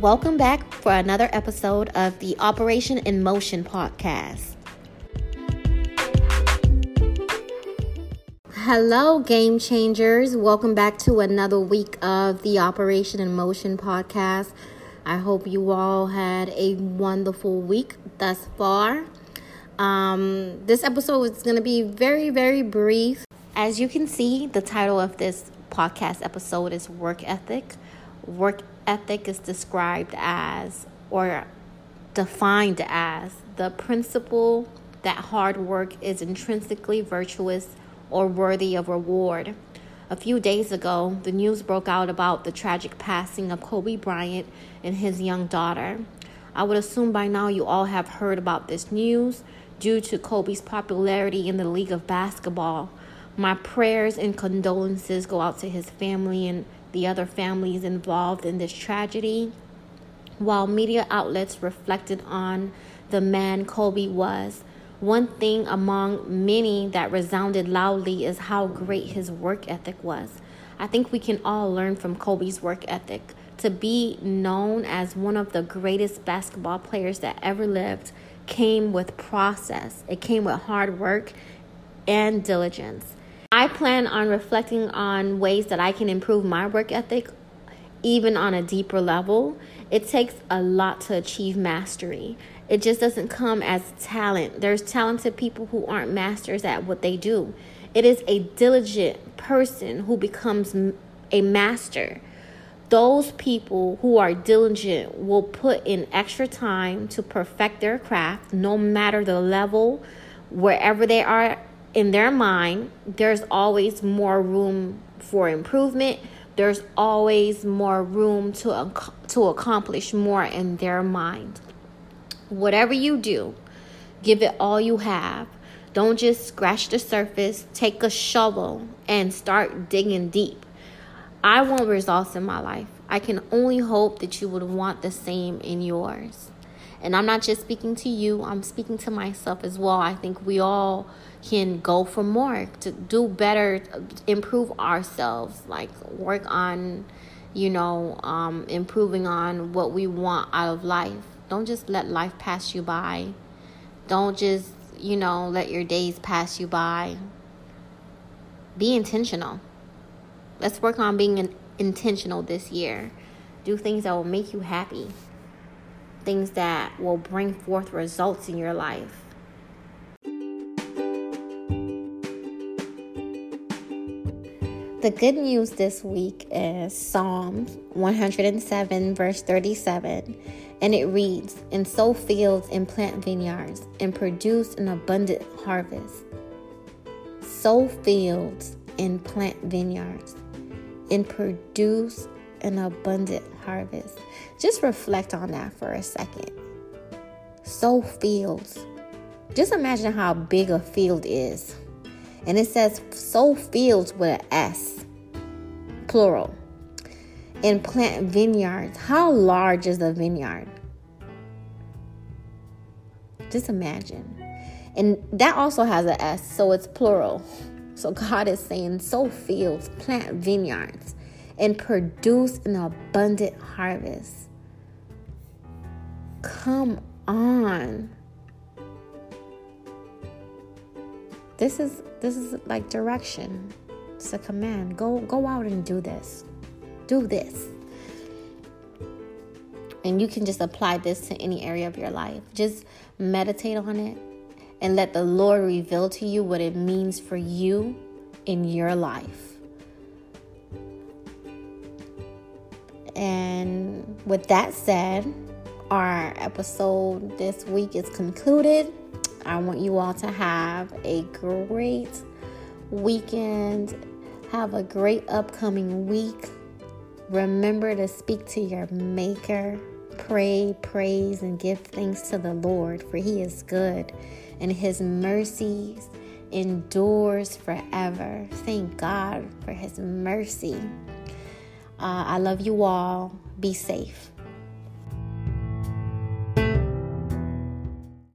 Welcome back for another episode of the Operation in Motion podcast. Hello, game changers. Welcome back to another week of the Operation in Motion podcast. I hope you all had a wonderful week thus far. Um, this episode is going to be very, very brief. As you can see, the title of this podcast episode is Work Ethic. Work ethic is described as or defined as the principle that hard work is intrinsically virtuous or worthy of reward. A few days ago, the news broke out about the tragic passing of Kobe Bryant and his young daughter. I would assume by now you all have heard about this news due to Kobe's popularity in the league of basketball. My prayers and condolences go out to his family and the other families involved in this tragedy. While media outlets reflected on the man Kobe was, one thing among many that resounded loudly is how great his work ethic was. I think we can all learn from Kobe's work ethic. To be known as one of the greatest basketball players that ever lived came with process, it came with hard work and diligence. Plan on reflecting on ways that I can improve my work ethic even on a deeper level. It takes a lot to achieve mastery. It just doesn't come as talent. There's talented people who aren't masters at what they do. It is a diligent person who becomes a master. Those people who are diligent will put in extra time to perfect their craft, no matter the level, wherever they are in their mind, there's always more room for improvement. There's always more room to, to accomplish more in their mind. Whatever you do, give it all you have. Don't just scratch the surface. Take a shovel and start digging deep. I want results in my life. I can only hope that you would want the same in yours. And I'm not just speaking to you, I'm speaking to myself as well. I think we all can go for more to do better improve ourselves like work on you know um, improving on what we want out of life. Don't just let life pass you by. Don't just you know let your days pass you by. Be intentional. Let's work on being intentional this year. Do things that will make you happy things that will bring forth results in your life The good news this week is Psalms 107, verse 37, and it reads, And sow fields and plant vineyards, and produce an abundant harvest. Sow fields and plant vineyards, and produce an abundant harvest. Just reflect on that for a second. Sow fields. Just imagine how big a field is and it says sow fields with an S, plural. And plant vineyards. How large is a vineyard? Just imagine. And that also has an S, so it's plural. So God is saying, sow fields, plant vineyards, and produce an abundant harvest. Come on. This is this is like direction. It's a command. Go go out and do this. Do this. And you can just apply this to any area of your life. Just meditate on it and let the Lord reveal to you what it means for you in your life. And with that said, our episode this week is concluded. I want you all to have a great weekend. Have a great upcoming week. Remember to speak to your Maker. Pray, praise, and give thanks to the Lord, for He is good, and His mercies endures forever. Thank God for His mercy. Uh, I love you all. Be safe.